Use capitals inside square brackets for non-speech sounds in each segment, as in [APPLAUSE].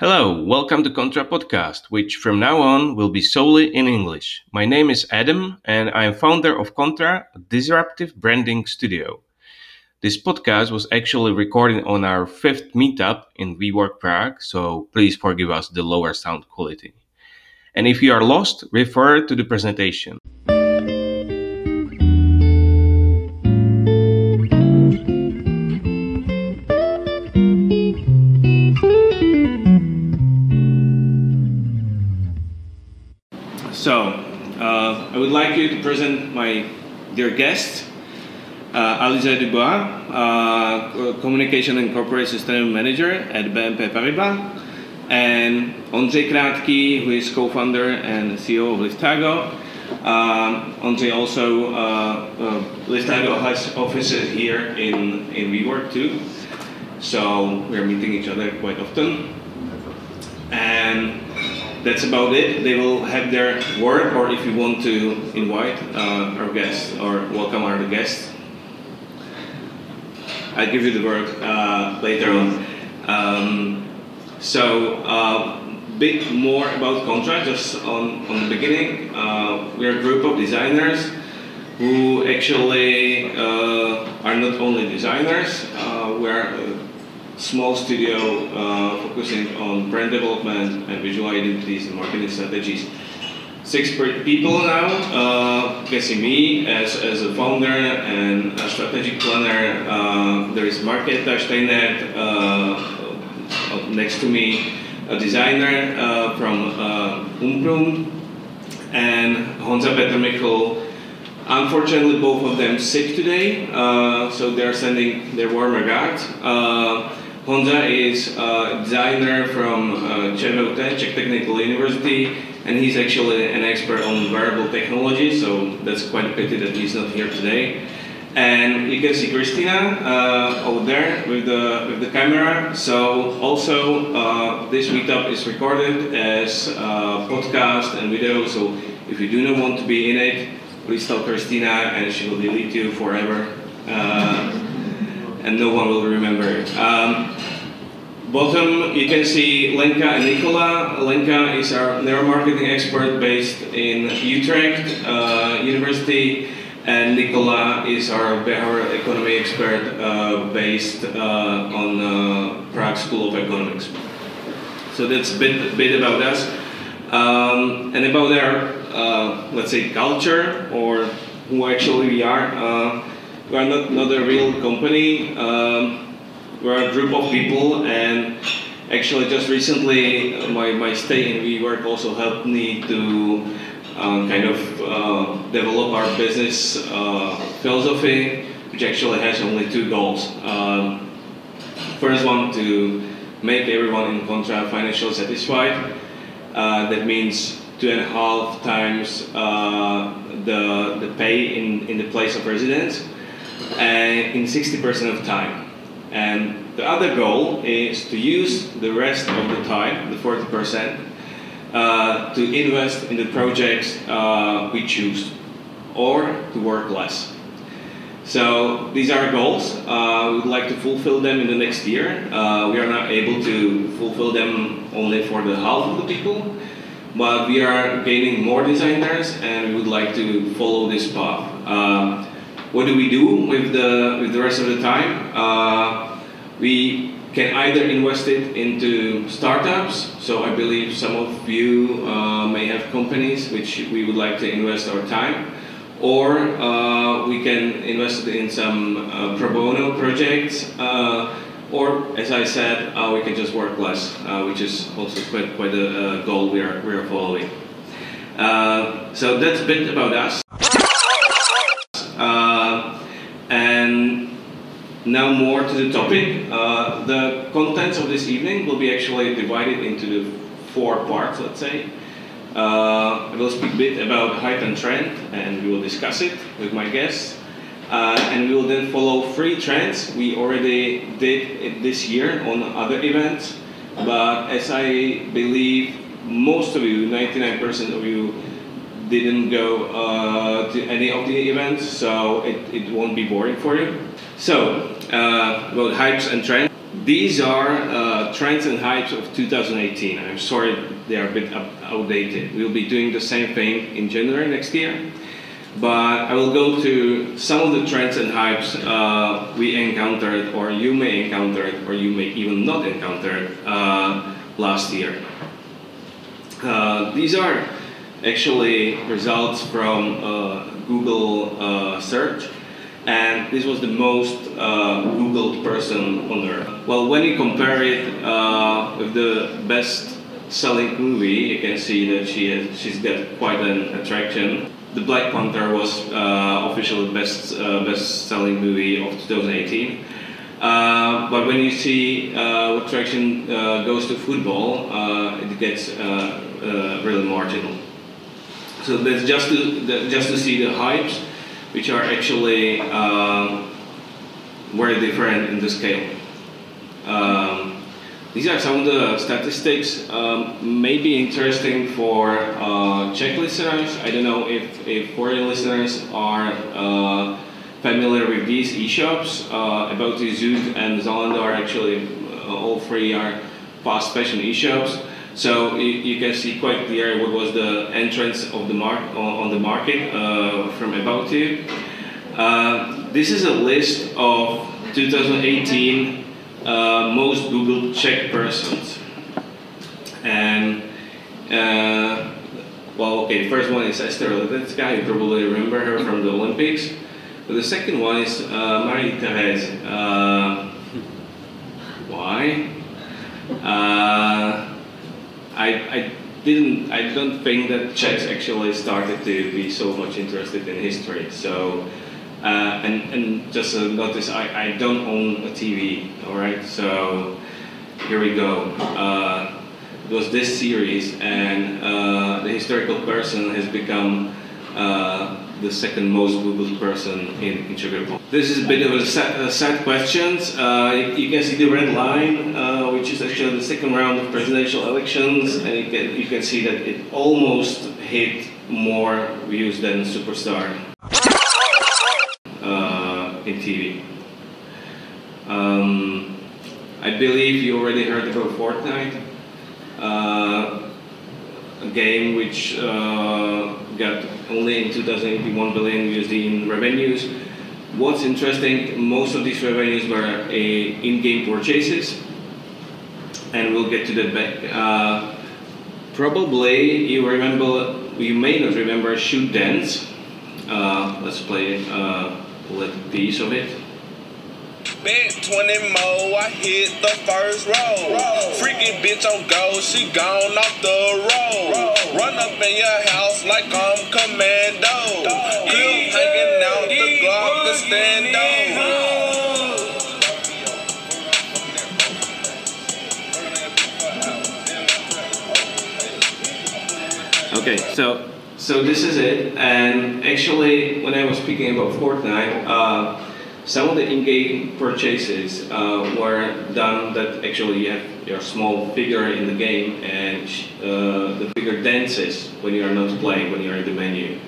Hello, welcome to Contra Podcast, which from now on will be solely in English. My name is Adam, and I am founder of Contra, a disruptive branding studio. This podcast was actually recorded on our fifth meetup in WeWork Prague, so please forgive us the lower sound quality. And if you are lost, refer to the presentation. So, uh, I would like you to present my dear guest, uh, Alize Dubois, uh, Communication and Corporate Sustainability Manager at BNP Paribas, and Ondřej Krátký, who is co-founder and CEO of Liftago. Um, also, uh, uh, has offices here in, in WeWork too, so we're meeting each other quite often. And that's about it. They will have their word, or if you want to invite uh, our guests or welcome our guests, I'll give you the word uh, later on. Um, so, a uh, bit more about Contra, just on, on the beginning. Uh, we're a group of designers who actually uh, are not only designers, uh, we're small studio uh, focusing on brand development and visual identities and marketing strategies. Six people now. Uh, me as, as a founder and a strategic planner. Uh, there is Marketa Steinert uh, next to me, a designer uh, from uh, Umprum, and Honza Petermichel. Unfortunately, both of them sick today, uh, so they're sending their warm regards. Uh, Honza is a designer from uh, Czech Technical University, and he's actually an expert on wearable technology, so that's quite a pity that he's not here today. And you can see Christina uh, over there with the, with the camera. So also uh, this meetup is recorded as a podcast and video, so if you do not want to be in it, please tell Christina and she will delete you forever. Uh, and no one will remember. Um, bottom, you can see Lenka and Nicola. Lenka is our neuromarketing expert based in Utrecht uh, University, and Nicola is our behavioral economy expert uh, based uh, on uh, Prague School of Economics. So that's a bit, bit about us. Um, and about our, uh, let's say, culture or who actually we are. Uh, we are not, not a real company. Um, we're a group of people, and actually, just recently, my, my stay in WeWork also helped me to uh, kind of uh, develop our business uh, philosophy, which actually has only two goals. Um, first one, to make everyone in Contra financially satisfied. Uh, that means two and a half times uh, the, the pay in, in the place of residence and in 60% of time. And the other goal is to use the rest of the time, the 40%, uh, to invest in the projects uh, we choose or to work less. So these are goals. Uh, we would like to fulfill them in the next year. Uh, we are not able to fulfill them only for the half of the people, but we are gaining more designers and we would like to follow this path. Uh, what do we do with the with the rest of the time? Uh, we can either invest it into startups. So I believe some of you uh, may have companies which we would like to invest our time, or uh, we can invest it in some uh, pro bono projects. Uh, or, as I said, uh, we can just work less, which is also quite, quite a, goal we are, we are following. so that's a bit about us. Now more to the topic. Uh, the contents of this evening will be actually divided into the four parts, let's say. Uh, I will speak a bit about hype and trend, and we will discuss it with my guests. Uh, and we will then follow three trends we already did this year on other events. But as I believe most of you, 99% of you, didn't go uh, to any of the events, so it, it won't be boring for you. So, uh, about hypes and trends. these are uh, trends and hypes of 2018. I'm sorry they are a bit outdated. We'll be doing the same thing in January next year. But I will go to some of the trends and hypes uh, we encountered, or you may encounter, or you may even not encounter uh, last year. Uh, these are actually results from uh, Google search and this was the most uh, Googled person on earth. Well, when you compare it uh, with the best selling movie, you can see that she has, she's got quite an attraction. The Black Panther was uh, officially best uh, best selling movie of 2018. Uh, but when you see uh, what traction goes to football, it gets really marginal. So that's just to just to see the hypes which are actually um, very different in the scale. Um, these are some of the statistics, um, maybe interesting for uh, Czech listeners. I don't know if, if foreign listeners are uh, familiar with these e-shops. Uh, About Zoot and Zalando are actually, uh, all three are fast fashion e-shops. So you, you, can see quite clear what was the entrance of the mark on the market uh, from About You. Uh, this is a list of 2018 uh, most Googled Czech persons. And uh, well, okay, first one is Ester Ledecká, you probably remember her from the Olympics. But the second one is uh, Marie-Thérèse. Uh, why? I, I didn't. I don't think that Czechs actually started to be so much interested in history. So, uh, and and just uh, notice, I, I don't own a TV. All right, so here we go. Uh, it was this series, and uh, the historical person has become uh, the second most Googled person in, in. This is a bit of a sad, a question. Uh, you, you, can see the red line, uh, which is actually the second round of presidential elections, and you can, you can see that it almost hit more views than Superstar uh, in TV. Um, I believe you already heard about Fortnite, uh, a game which uh, got only in 2081 billion USD in revenues. What's interesting, most of these revenues were in-game purchases, and we'll get to that back. Uh, probably you remember, you may not remember Shoot Dance. Uh, let's play uh, a little piece of it. Bet 20 more, I hit the first roll. Freaky bitch on go, she gone off the road. Run up in your house like I'm commando. Grill hanging out the Glock to stand Okay, so so this is it, and actually, when I was speaking about Fortnite, uh, some of the in-game purchases uh, were done that actually you have your small figure in the game and uh, the figure dances when you are not playing, when you are in the menu.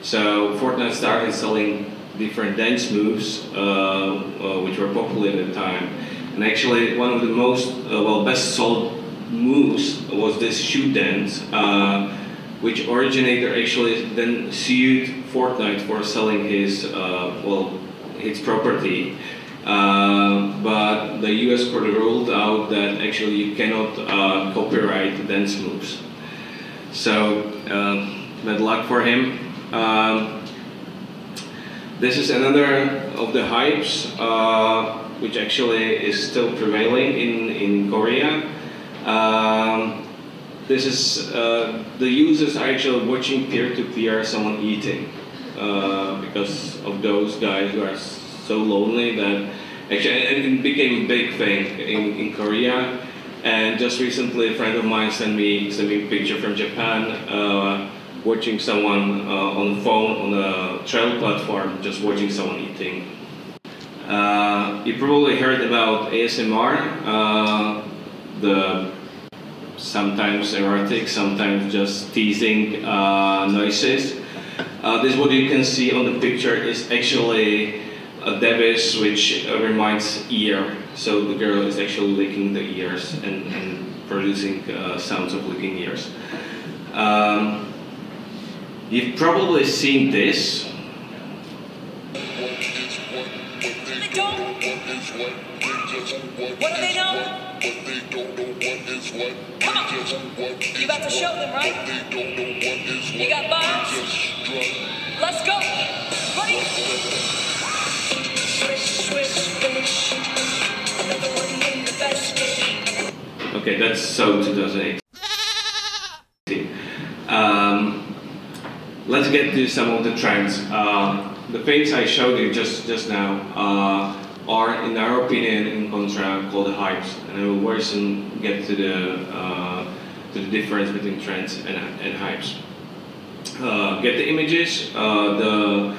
So Fortnite started selling different dance moves uh, uh which were popular at the time. And actually one of the most, uh, well, best sold moves was this shoot dance uh, which originator actually then sued Fortnite for selling his, well, its property. Uh, but the US court ruled out that actually you cannot uh, copyright dance moves. So, uh, bad luck for him. Um, this is another of the hypes, uh, which actually is still prevailing in, in Korea. Um, this is uh, the users are actually watching peer-to-peer someone eating uh, because of those guys who are so lonely that actually it became a big thing in, in Korea. And just recently, a friend of mine sent me sent me a picture from Japan, uh, watching someone uh, on the phone on a trail platform, just watching someone eating. Uh, you probably heard about ASMR, uh, the sometimes erotic, sometimes just teasing uh, noises. Uh, this what you can see on the picture is actually a device which reminds ear So the girl is actually licking the ears and, and producing uh, sounds of licking ears. Um, you've probably seen this. They don't. What do they know? Come on. You about to show them, right? You got bombs? Let's go. Ready? Okay, that's so 2008. Um, let's get to some of the trends. Uh, the things I showed you just just now uh, are, in our opinion, in Contra, called the hypes, and I will very soon get to the uh, to the difference between trends and, and hypes. Uh, Getty Images. Uh, the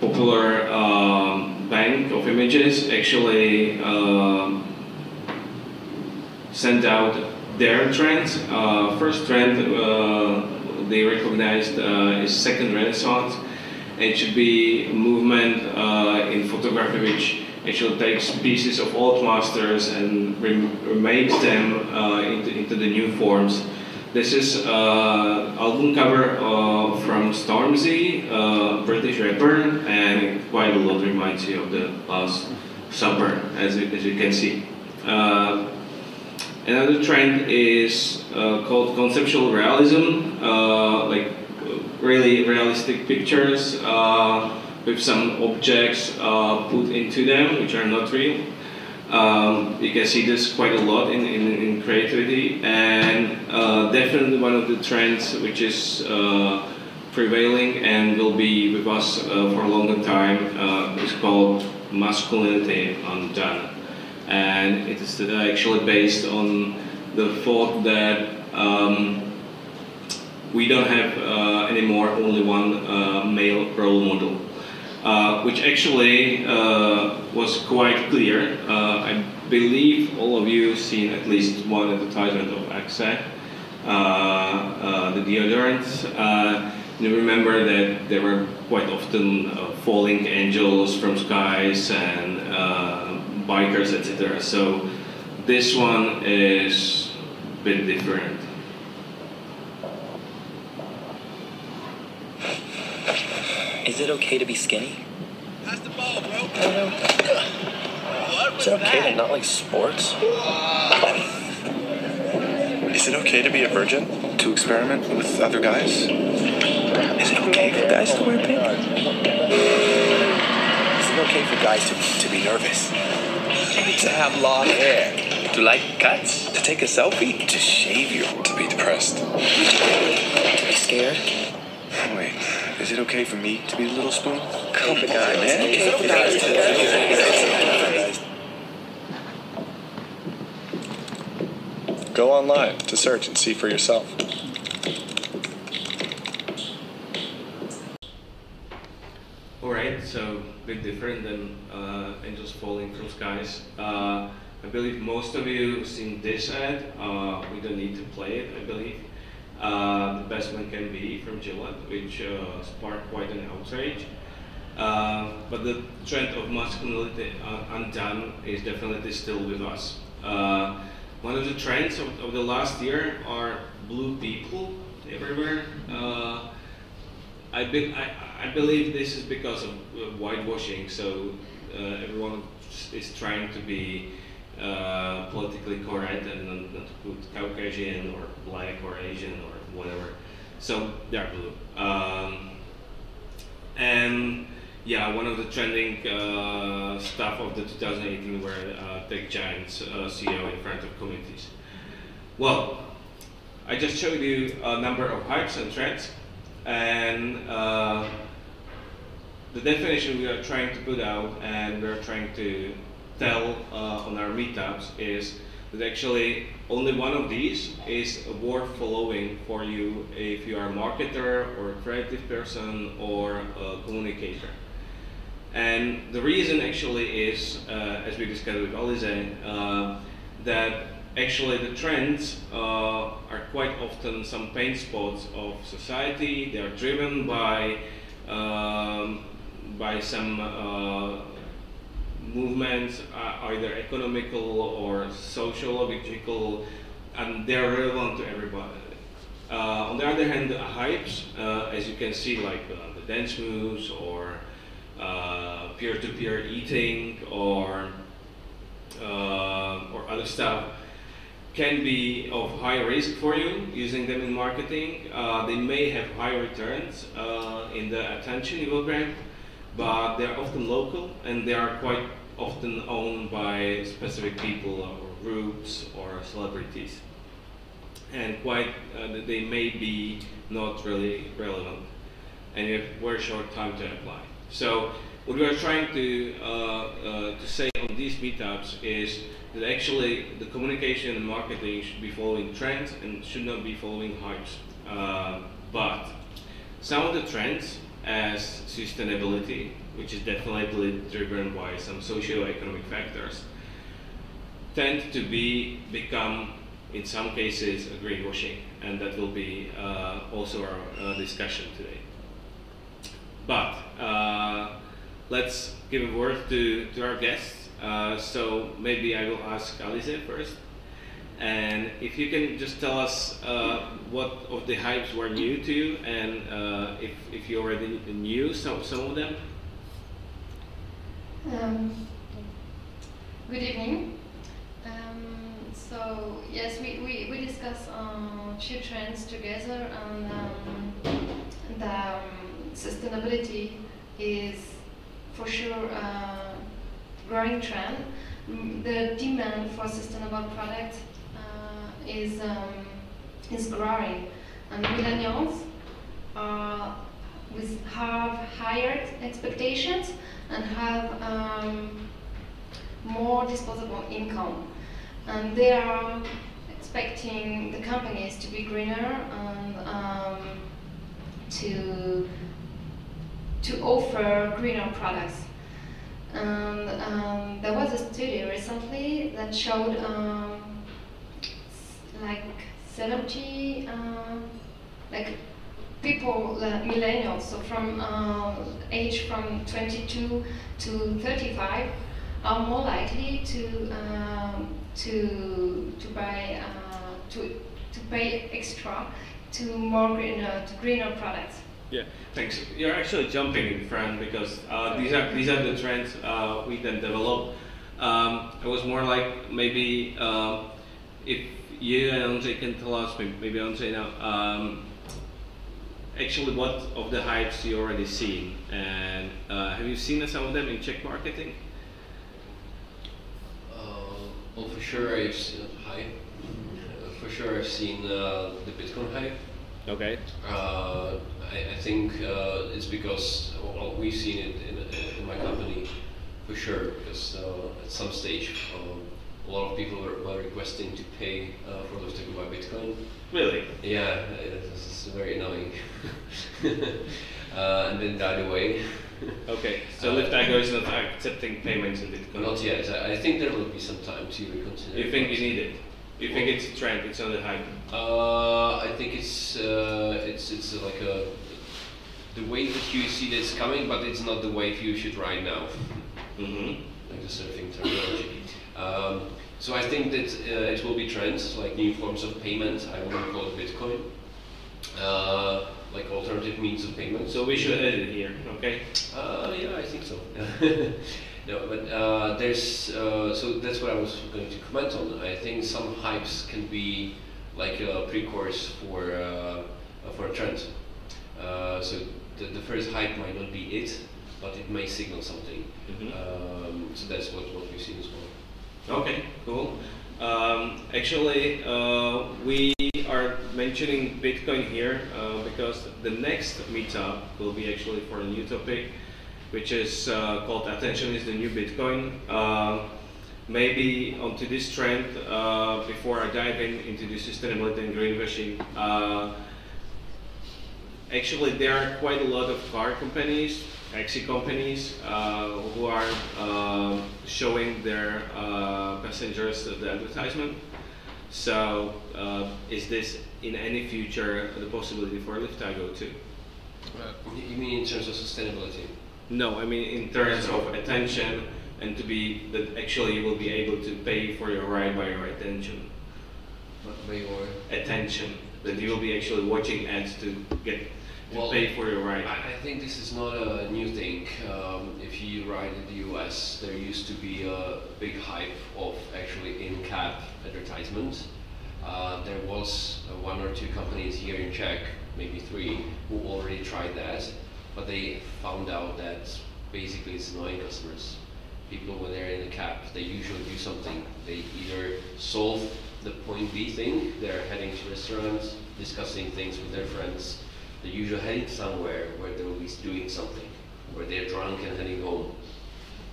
popular um, bank of images actually. um sent out their trends. Uh, first trend uh, they recognized uh, is second renaissance. It should be a movement uh, in photography which actually takes pieces of old masters and rem- remakes them uh, into, into the new forms. This is uh, album cover uh, from Stormzy, uh, British rapper, and quite a lot reminds you of the last supper, as you, as you can see. Uh, Another trend is uh, called conceptual realism, uh, like really realistic pictures uh, with some objects uh, put into them which are not real. Um, you can see this quite a lot in, in, in creativity, and uh, definitely one of the trends which is prevailing and will be with us for a longer time is called masculinity on undone and it is actually based on the thought that um, we don't have uh, anymore only one uh, male role model, uh, which actually uh, was quite clear. Uh, I believe all of you seen at least one advertisement of Axe, uh, the deodorant. you remember that there were quite often falling angels from skies and bikers, etc. So this one is a bit different. Is it okay to be skinny? Pass the ball, bro. Is it okay to not like sports? Is it okay to be a virgin? To experiment with other guys? Is it okay for guys to wear pink? Is it okay for guys to, to be nervous? To have long hair? To like cuts? To take a selfie? To shave your... To be depressed? To be scared? Wait, is it okay for me to be the little spoon? Come on, man. Is it okay guys to... Go online to search and see for yourself. Alright, so a bit different than uh, angels falling from skies. Uh, I believe most of you seen this ad. Uh, we don't need to play it, I believe. Uh, the best one can be from Gillette, which uh, sparked quite an outrage. Uh, but the trend of masculinity uh, undone is definitely still with us. Uh, one of the trends of, of the last year are blue people everywhere. Uh, I, be, I, I believe this is because of whitewashing, so everyone is trying to be uh, politically correct and not, not to put Caucasian or black or Asian or whatever. So they're blue. Um, and yeah, one of the trending uh, stuff of the 2018 were uh, tech giants uh, CEO in front of communities. Well, I just showed you a number of hypes and trends, and uh, the definition we are trying to put out and we're trying to tell uh, on our meetups is that actually only one of these is worth following for you if you are a marketer or a creative person or a communicator. And the reason actually is, uh, as we discussed with Alize, uh, that actually the trends uh, are quite often some pain spots of society. They are driven by um, by some uh, movements, uh, either economical or sociological, and they're relevant to everybody. Uh, on the other hand, the hypes, uh, as you can see, like uh, the dance moves or uh, peer-to-peer eating or uh, or other stuff, can be of high risk for you using them in marketing. Uh, they may have high returns in the attention you will grab, but they're often local and they are quite often owned by specific people or groups or celebrities. And quite, uh, they may be not really relevant and you have very short time to apply. So what we are trying to, uh, uh, to say on these meetups is that actually the communication and marketing should be following trends and should not be following hypes. Uh, but some of the trends as sustainability, which is definitely driven by some socio-economic factors, tend to be become in some cases a greenwashing, and that will be uh, also our uh, discussion today. But uh, let's give a word to, to our guests. Uh, so maybe I will ask Alize first. And if you can just tell us uh, what of the hypes were new to you and uh, if, if you already knew some, some of them. Um, good evening. Um, so yes, we, we, we discuss um, few trends together and um, the um, sustainability is for sure a growing trend. Mm, The demand for sustainable products is um, is growing, and millennials are with have higher expectations and have um, more disposable income, and they are expecting the companies to be greener and um, to to offer greener products. And um, there was a study recently that showed um, like 70, uh, like people, uh, millennials, so from uh, age from 22 to 35, are more likely to um, to to buy uh, to to pay extra to more greener to greener products. Yeah, thanks. You're actually jumping in front because uh, these are these are the trends uh, we then develop. Um, it was more like maybe uh, if you and Andre can tell us, maybe, Andre now, um, actually what of the hypes you already seen, and uh, have you seen some of them in Czech marketing? Uh, well, for sure I've seen hype. Uh, for sure I've seen uh, the Bitcoin hype. Okay. Uh, I, I think uh, it's because well, we've seen it in, in my company for sure. Because uh, at some stage, um, a lot of people were, were requesting to pay uh, for those to by Bitcoin. Really? Yeah, this is very annoying. [LAUGHS] uh, and then died away. [LAUGHS] Okay. So Uh, Liftago is not accepting payments in Bitcoin. Not yet. I, I think there will be some time to reconsider. You think you need it? You think it's a trend? It's not a hype. Uh, I think it's uh, it's it's like a the wave that you see that's coming, but it's not the wave you should ride now, Mm-hmm. like the surfing terminology. Um, so I think that uh, it will be trends like new forms of payment. I wouldn't call it Bitcoin, uh, like alternative means of payment. So we should edit it here, okay? Uh, yeah, I think so. [LAUGHS] no, but uh, there's uh, so that's what I was going to comment on. I think some hypes can be like a pre-course for uh, for a trend. Uh, so the, the first hype might not be it, but it may signal something. Mhm. Um, so that's what, what we've seen as well. Okay, cool. Um, actually, uh, we are mentioning Bitcoin here uh, because the next meetup will be actually for a new topic, which is uh, called Attention is the New Bitcoin. Uh, maybe onto this trend, uh, before I dive in into the sustainability and greenwashing, uh, Actually, there are quite a lot of car companies, taxi companies, uh, who are uh, showing their uh, passengers the advertisement. So, uh, is this in any future the possibility for Liftago too? You mean in terms of sustainability? No, I mean in terms of attention, and to be that actually you will be able to pay for your ride by your attention. By your Attention. That you will be actually watching ads to get Well, pay for your ride. I, I think this is not a new thing. Um, if you ride in the US, there used to be a big hype of actually in-cab advertisements. Uh, there was uh, one or two companies here in Czech, maybe three, who already tried that, but they found out that basically it's annoying customers. People when they're in the cab, they usually do something. They either solve the point B thing, they're heading to restaurants, discussing things with their friends, they're usually heading somewhere where they'll be doing something, where they're drunk and heading home.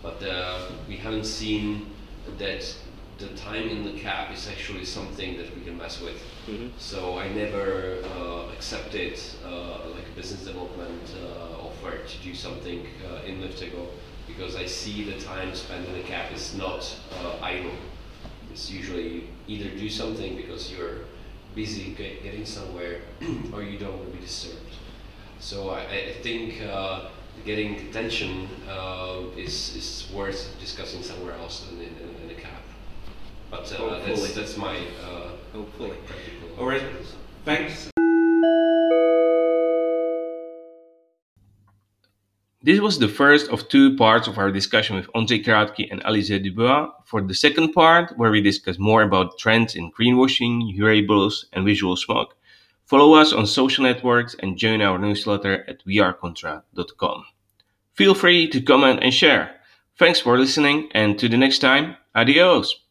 But uh, we haven't seen that the time in the cab is actually something that we can mess with. So I never uh, accepted uh, like a business development uh, offer to do something uh, in Liftago because I see the time spent in the cab is not uh, idle. It's usually either do something because you're busy get, getting somewhere [CLEARS THROAT] or you don't want to be disturbed. So I, I think uh, getting attention uh, is, is worth discussing somewhere else than in, in, in a cab. But uh, that's, that's my uh, Hopefully. All right. Thanks. This was the first of two parts of our discussion with Ondřej Krátký and Alize Dubois. For the second part, where we discuss more about trends in greenwashing, hearables, and visual smog, follow us on social networks and join our newsletter at wearecontra.com. Feel free to comment and share. Thanks for listening, and to the next time, adios!